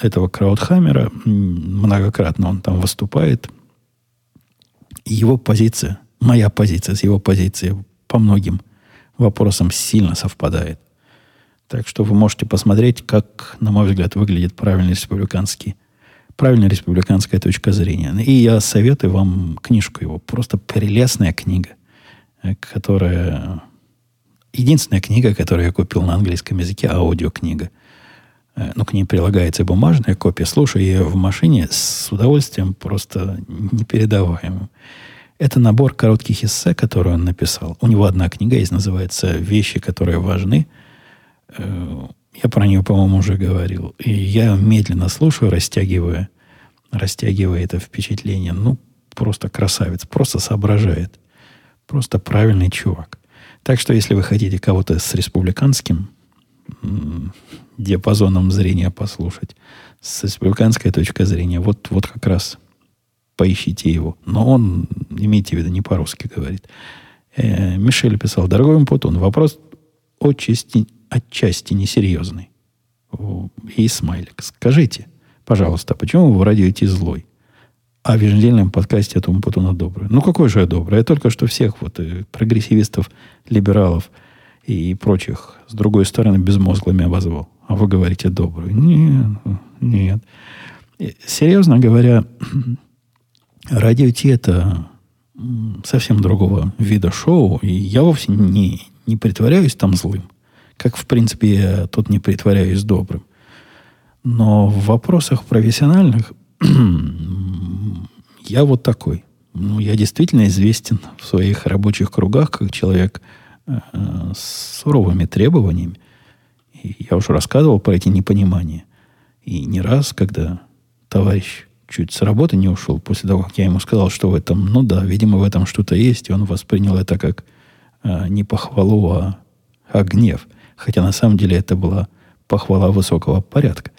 этого Краудхаммера. Многократно он там выступает. его позиция, моя позиция с его позицией по многим вопросам сильно совпадает. Так что вы можете посмотреть, как, на мой взгляд, выглядит правильный республиканский правильная республиканская точка зрения. И я советую вам книжку его. Просто прелестная книга, э, которая... Единственная книга, которую я купил на английском языке, аудиокнига. Э, ну, к ней прилагается бумажная копия. Слушаю ее в машине с удовольствием просто непередаваемым. Это набор коротких эссе, которые он написал. У него одна книга есть, называется «Вещи, которые важны». Э, я про нее, по-моему, уже говорил. И я медленно слушаю, растягивая, растягивая это впечатление. Ну, просто красавец, просто соображает. Просто правильный чувак. Так что, если вы хотите кого-то с республиканским диапазоном зрения послушать, с республиканской точки зрения, вот, вот как раз поищите его. Но он, имейте в виду, не по-русски говорит. Э, Мишель писал, дорогой Умпутун, вопрос отчасти, отчасти несерьезный. И смайлик. Скажите, пожалуйста, почему вы в радио идти злой? А в еженедельном подкасте от Умпутуна добрый. Ну, какой же я добрый? Я только что всех вот э, прогрессивистов, либералов и прочих с другой стороны безмозглыми обозвал. А вы говорите добрый. Нет, нет. Серьезно говоря, радио Ти это совсем другого вида шоу, и я вовсе не, не притворяюсь там злым. Как, в принципе, я тут не притворяюсь добрым. Но в вопросах профессиональных я вот такой. Ну, я действительно известен в своих рабочих кругах как человек э, с суровыми требованиями. И я уже рассказывал про эти непонимания. И не раз, когда товарищ чуть с работы не ушел, после того, как я ему сказал, что в этом, ну да, видимо, в этом что-то есть, и он воспринял это как э, не похвалу, а, а гнев. Хотя на самом деле это была похвала высокого порядка.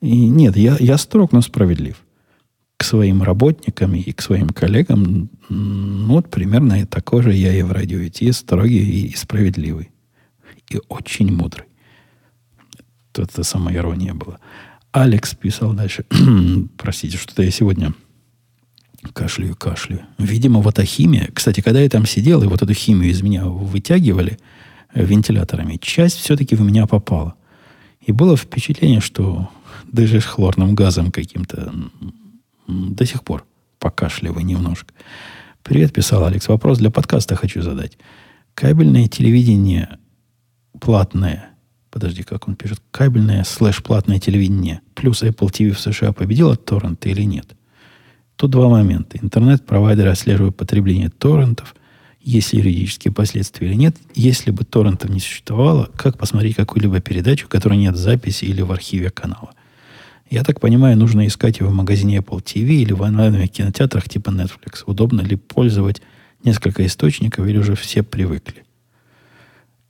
И нет, я, я строг, но справедлив. К своим работникам и к своим коллегам, ну, вот примерно такой же я и в радио идти, строгий и справедливый. И очень мудрый. Тут это самая ирония была. Алекс писал дальше. Простите, что-то я сегодня кашляю, кашляю. Видимо, вот химия... Кстати, когда я там сидел, и вот эту химию из меня вытягивали вентиляторами, часть все-таки в меня попала. И было впечатление, что дышишь хлорным газом каким-то до сих пор покашливай немножко. Привет, писал Алекс. Вопрос для подкаста хочу задать. Кабельное телевидение платное. Подожди, как он пишет? Кабельное слэш платное телевидение плюс Apple TV в США победило торренты или нет? Тут два момента. Интернет-провайдеры отслеживают потребление торрентов, есть ли юридические последствия или нет. Если бы торрентов не существовало, как посмотреть какую-либо передачу, которой нет записи или в архиве канала? Я так понимаю, нужно искать его в магазине Apple TV или в онлайновых кинотеатрах типа Netflix. Удобно ли пользовать несколько источников или уже все привыкли?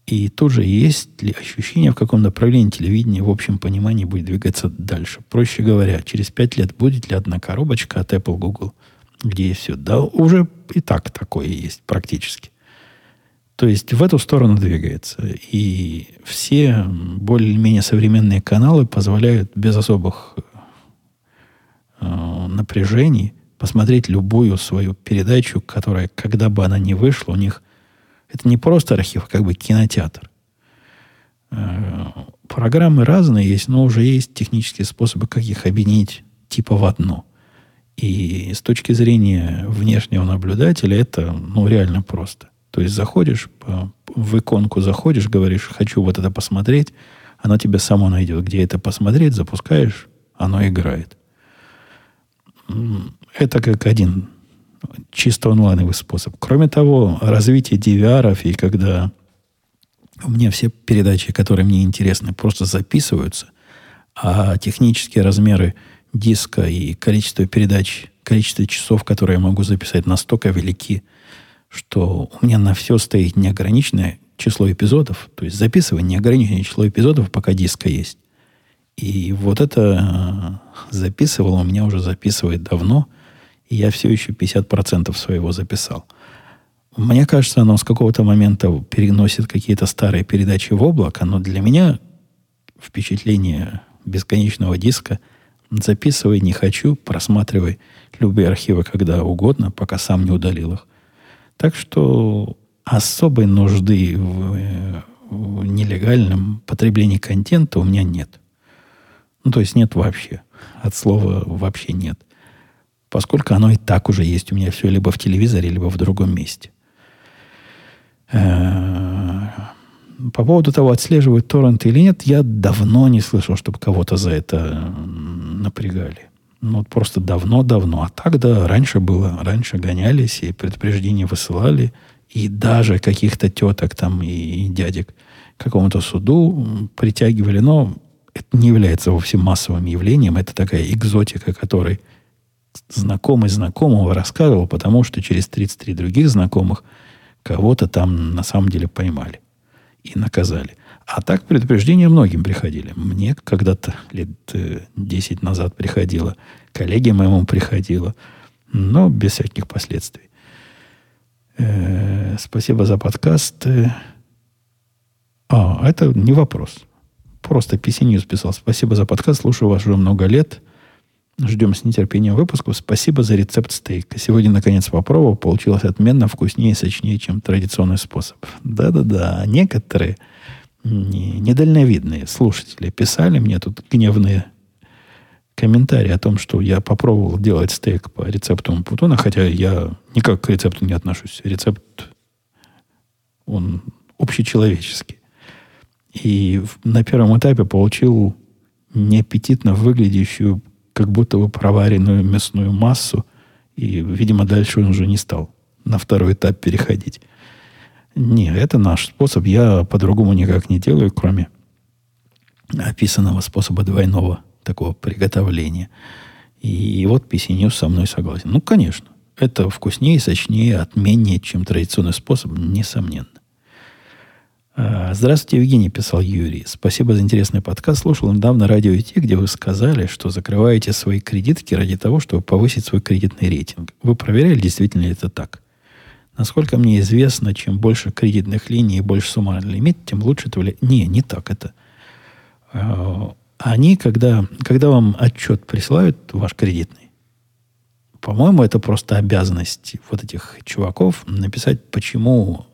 И тоже есть ли ощущение, в каком направлении телевидение в общем понимании будет двигаться дальше. Проще говоря, через пять лет будет ли одна коробочка от Apple Google, где есть все? Да, уже и так такое есть практически. То есть в эту сторону двигается. И все более-менее современные каналы позволяют без особых э, напряжений посмотреть любую свою передачу, которая, когда бы она ни вышла, у них это не просто архив, а как бы кинотеатр. Э, программы разные есть, но уже есть технические способы, как их объединить типа в одно. И с точки зрения внешнего наблюдателя это ну, реально просто. То есть заходишь, по, в иконку заходишь, говоришь, хочу вот это посмотреть, оно тебе само найдет, где это посмотреть, запускаешь, оно играет. Это как один чисто онлайновый способ. Кроме того, развитие DVR, и когда у меня все передачи, которые мне интересны, просто записываются, а технические размеры диска и количество передач, количество часов, которые я могу записать, настолько велики – что у меня на все стоит неограниченное число эпизодов, то есть записываю неограниченное число эпизодов, пока диска есть. И вот это э, записывал, у меня уже записывает давно, и я все еще 50% своего записал. Мне кажется, оно с какого-то момента переносит какие-то старые передачи в облако, но для меня впечатление бесконечного диска записывай не хочу, просматривай любые архивы когда угодно, пока сам не удалил их. Так что особой нужды в, в нелегальном потреблении контента у меня нет. Ну, то есть нет вообще. От слова вообще нет. Поскольку оно и так уже есть у меня все либо в телевизоре, либо в другом месте. Э, по поводу того, отслеживают торренты или нет, я давно не слышал, чтобы кого-то за это напрягали. Ну, вот просто давно-давно. А так, да, раньше было. Раньше гонялись и предупреждения высылали. И даже каких-то теток там и, и дядек к какому-то суду притягивали. Но это не является вовсе массовым явлением. Это такая экзотика, которой знакомый знакомого рассказывал, потому что через 33 других знакомых кого-то там на самом деле поймали и наказали. А так предупреждения многим приходили. Мне когда-то лет 10 э, назад приходило, коллеге моему приходило, но без всяких последствий. Э, спасибо за подкаст. А, это не вопрос. Просто PC News писал. Спасибо за подкаст. Слушаю вас уже много лет. Ждем с нетерпением выпусков. Спасибо за рецепт стейка. Сегодня, наконец, попробовал. Получилось отменно, вкуснее и сочнее, чем традиционный способ. Да-да-да. Некоторые не, недальновидные слушатели писали мне тут гневные комментарии о том, что я попробовал делать стейк по рецепту Путуна, хотя я никак к рецепту не отношусь. Рецепт, он общечеловеческий. И на первом этапе получил неаппетитно выглядящую как будто бы проваренную мясную массу, и, видимо, дальше он уже не стал на второй этап переходить. Не, это наш способ. Я по-другому никак не делаю, кроме описанного способа двойного такого приготовления. И вот PC со мной согласен. Ну, конечно, это вкуснее, сочнее, отменнее, чем традиционный способ, несомненно. А, здравствуйте, Евгений, писал Юрий. Спасибо за интересный подкаст. Слушал недавно радио IT, где вы сказали, что закрываете свои кредитки ради того, чтобы повысить свой кредитный рейтинг. Вы проверяли, действительно ли это так? Насколько мне известно, чем больше кредитных линий и больше суммарный лимит, тем лучше это влияет. Не, не так это. А, они, когда, когда вам отчет присылают, ваш кредитный, по-моему, это просто обязанность вот этих чуваков написать, почему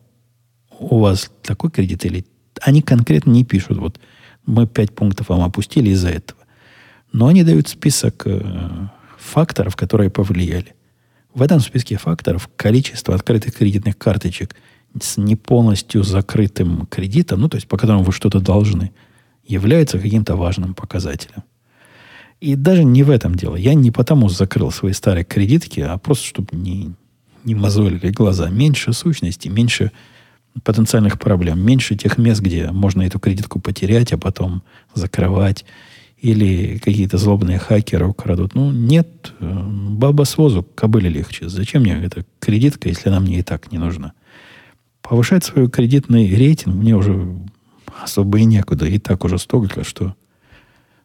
у вас такой кредит или... Они конкретно не пишут, вот мы пять пунктов вам опустили из-за этого. Но они дают список э, факторов, которые повлияли. В этом списке факторов количество открытых кредитных карточек с не полностью закрытым кредитом, ну, то есть по которому вы что-то должны, является каким-то важным показателем. И даже не в этом дело. Я не потому закрыл свои старые кредитки, а просто, чтобы не, не мозолили глаза. Меньше сущности, меньше потенциальных проблем. Меньше тех мест, где можно эту кредитку потерять, а потом закрывать. Или какие-то злобные хакеры украдут. Ну, нет, э, баба с возу, кобыле легче. Зачем мне эта кредитка, если она мне и так не нужна? Повышать свой кредитный рейтинг мне уже особо и некуда. И так уже столько, что,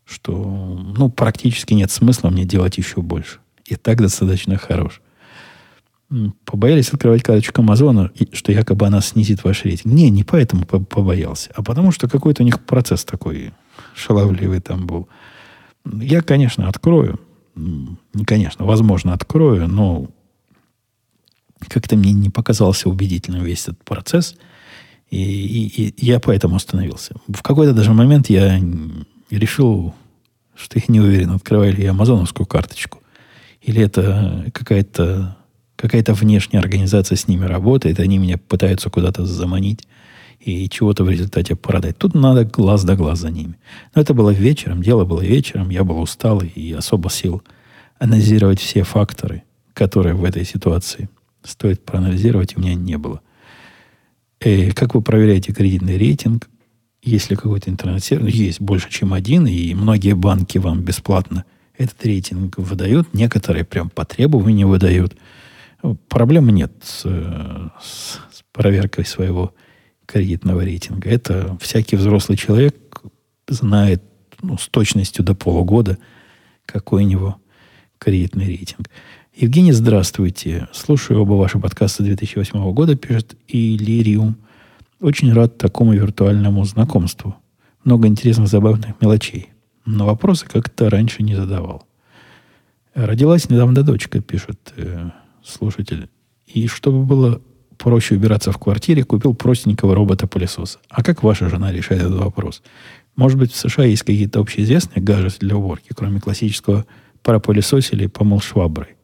что ну, практически нет смысла мне делать еще больше. И так достаточно хорош побоялись открывать карточку Амазона, что якобы она снизит ваш рейтинг. Не, не поэтому побоялся, а потому что какой-то у них процесс такой шаловливый там был. Я, конечно, открою. Конечно, возможно, открою, но как-то мне не показался убедительным весь этот процесс. И, и, и я поэтому остановился. В какой-то даже момент я решил, что я не уверен, открываю ли я амазоновскую карточку. Или это какая-то какая-то внешняя организация с ними работает, они меня пытаются куда-то заманить и чего-то в результате продать. Тут надо глаз да глаз за ними. Но это было вечером, дело было вечером, я был усталый и особо сил анализировать все факторы, которые в этой ситуации стоит проанализировать, у меня не было. И как вы проверяете кредитный рейтинг? Если какой-то интернет-сервис, есть больше, чем один, и многие банки вам бесплатно этот рейтинг выдают, некоторые прям по требованию выдают – Проблемы нет с, с, с проверкой своего кредитного рейтинга. Это всякий взрослый человек знает ну, с точностью до полугода, какой у него кредитный рейтинг. Евгений, здравствуйте. Слушаю оба ваши подкаста 2008 года, пишет Иллириум. Очень рад такому виртуальному знакомству. Много интересных, забавных мелочей. Но вопросы как-то раньше не задавал. Родилась недавно дочка, пишет э, слушатель. И чтобы было проще убираться в квартире, купил простенького робота-пылесоса. А как ваша жена решает этот вопрос? Может быть, в США есть какие-то общеизвестные гаджеты для уборки, кроме классического парапылесоса или помол-швабры?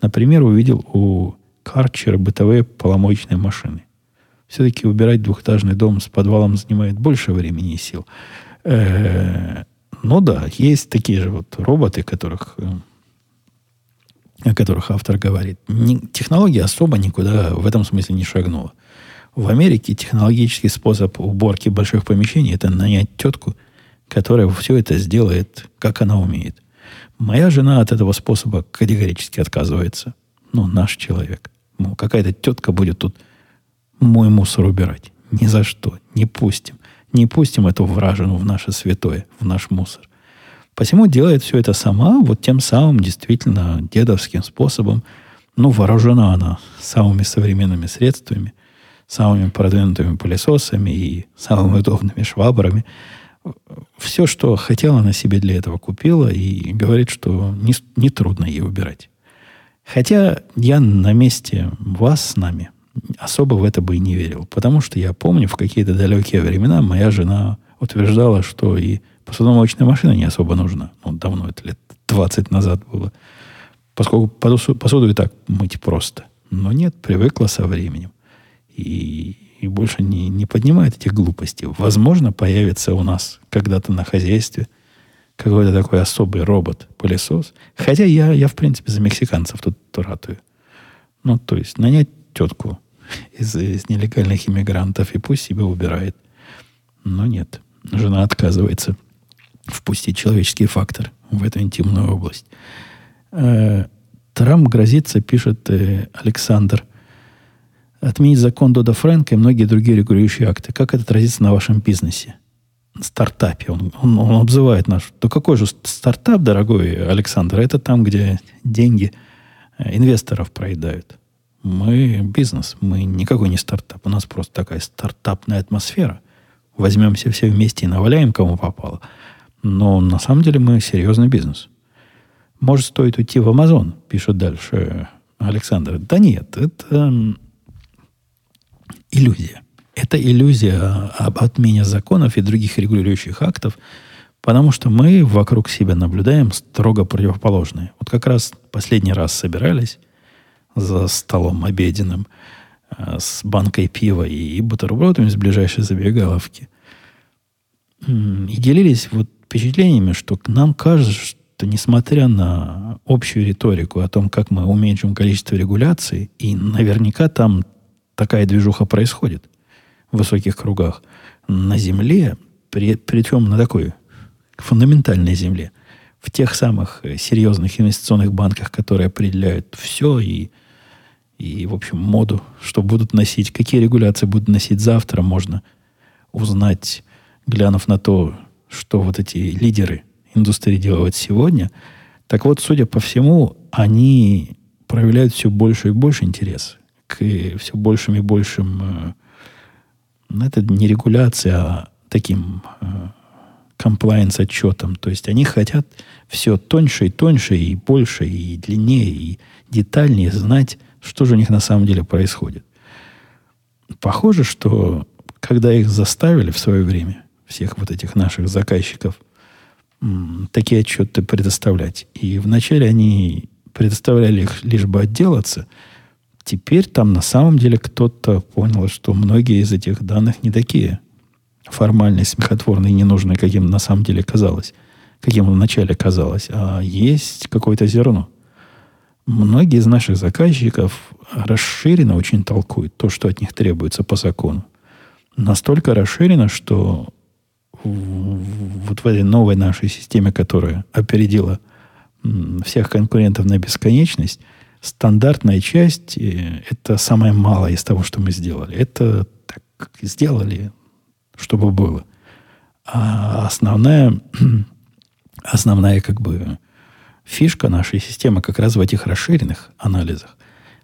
Например, увидел у Карчера бытовые поломоечные машины. Все-таки убирать двухэтажный дом с подвалом занимает больше времени и сил. Э, ну да, есть такие же вот роботы, которых, э, о которых автор говорит. технология особо никуда в этом смысле не шагнула. В Америке технологический способ уборки больших помещений – это нанять тетку, которая все это сделает, как она умеет. Моя жена от этого способа категорически отказывается. Ну, наш человек. Ну, какая-то тетка будет тут мой мусор убирать. Ни за что. Не пустим. Не пустим эту вражину в наше святое, в наш мусор. Посему делает все это сама, вот тем самым действительно дедовским способом. Ну, вооружена она самыми современными средствами, самыми продвинутыми пылесосами и самыми удобными швабрами. Все, что хотела, она себе для этого купила и говорит, что не, не трудно ей убирать. Хотя я на месте вас с нами особо в это бы и не верил. Потому что я помню, в какие-то далекие времена моя жена утверждала, что и посудомоечная машина не особо нужна. Ну, давно, это лет 20 назад было. Поскольку посуду и так мыть просто. Но нет, привыкла со временем. И, и больше не, не поднимает этих глупостей. Возможно, появится у нас когда-то на хозяйстве какой-то такой особый робот-пылесос. Хотя я, я, в принципе, за мексиканцев тут ратую. Ну, то есть нанять тетку из, из нелегальных иммигрантов и пусть себе убирает. Но нет, жена отказывается впустить человеческий фактор в эту интимную область. Э, Трамп грозится, пишет э, Александр, отменить закон Дода Фрэнка и многие другие регулирующие акты. Как это отразится на вашем бизнесе? Стартапе. Он, он, он обзывает наш. То какой же стартап, дорогой Александр? Это там, где деньги э, инвесторов проедают. Мы бизнес, мы никакой не стартап. У нас просто такая стартапная атмосфера. Возьмемся все вместе и наваляем, кому попало. Но на самом деле мы серьезный бизнес. Может, стоит уйти в Амазон, пишет дальше Александр. Да нет, это иллюзия. Это иллюзия об отмене законов и других регулирующих актов, потому что мы вокруг себя наблюдаем строго противоположное. Вот как раз последний раз собирались за столом обеденным э, с банкой пива и, бутербродами с ближайшей забегаловки. И делились вот впечатлениями, что нам кажется, что несмотря на общую риторику о том, как мы уменьшим количество регуляций, и наверняка там такая движуха происходит в высоких кругах, на Земле, при, причем на такой фундаментальной Земле, в тех самых серьезных инвестиционных банках, которые определяют все и и, в общем, моду, что будут носить, какие регуляции будут носить завтра, можно узнать, глянув на то, что вот эти лидеры индустрии делают сегодня. Так вот, судя по всему, они проявляют все больше и больше интерес к все большим и большим, э, ну, это не регуляция, а таким комплайенс э, отчетом. То есть они хотят все тоньше и тоньше, и больше, и длиннее, и детальнее знать что же у них на самом деле происходит? Похоже, что когда их заставили в свое время, всех вот этих наших заказчиков, такие отчеты предоставлять, и вначале они предоставляли их лишь бы отделаться, теперь там на самом деле кто-то понял, что многие из этих данных не такие формальные, смехотворные, ненужные, каким на самом деле казалось, каким вначале казалось, а есть какое-то зерно. Многие из наших заказчиков расширенно очень толкуют то, что от них требуется по закону. Настолько расширено, что вот в этой новой нашей системе, которая опередила всех конкурентов на бесконечность, стандартная часть э, – это самое малое из того, что мы сделали. Это так сделали, чтобы было. А основная, основная как бы Фишка нашей системы как раз в этих расширенных анализах.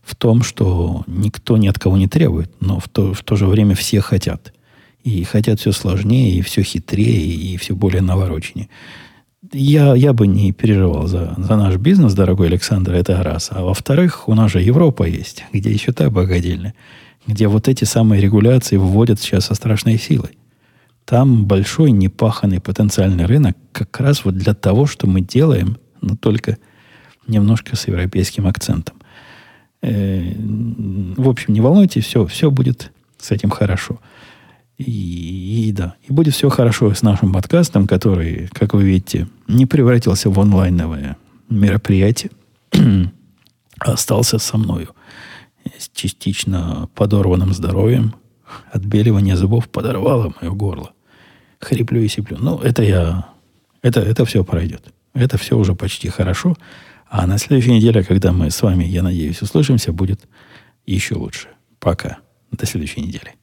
В том, что никто ни от кого не требует, но в то, в то же время все хотят. И хотят все сложнее, и все хитрее, и все более навороченнее. Я, я бы не переживал за, за наш бизнес, дорогой Александр, это раз. А во-вторых, у нас же Европа есть, где еще так богадельно, где вот эти самые регуляции вводят сейчас со страшной силой. Там большой непаханный потенциальный рынок как раз вот для того, что мы делаем но только немножко с европейским акцентом. Э, в общем, не волнуйтесь, все, все будет С этим хорошо. И, и да, и будет все хорошо с нашим подкастом, который, как вы видите, не превратился в онлайновое мероприятие, а остался со мною с частично подорванным здоровьем. Отбеливание зубов подорвало мое горло. Хриплю и сиплю. Ну, это я... Это, это все пройдет. Это все уже почти хорошо. А на следующей неделе, когда мы с вами, я надеюсь, услышимся, будет еще лучше. Пока. До следующей недели.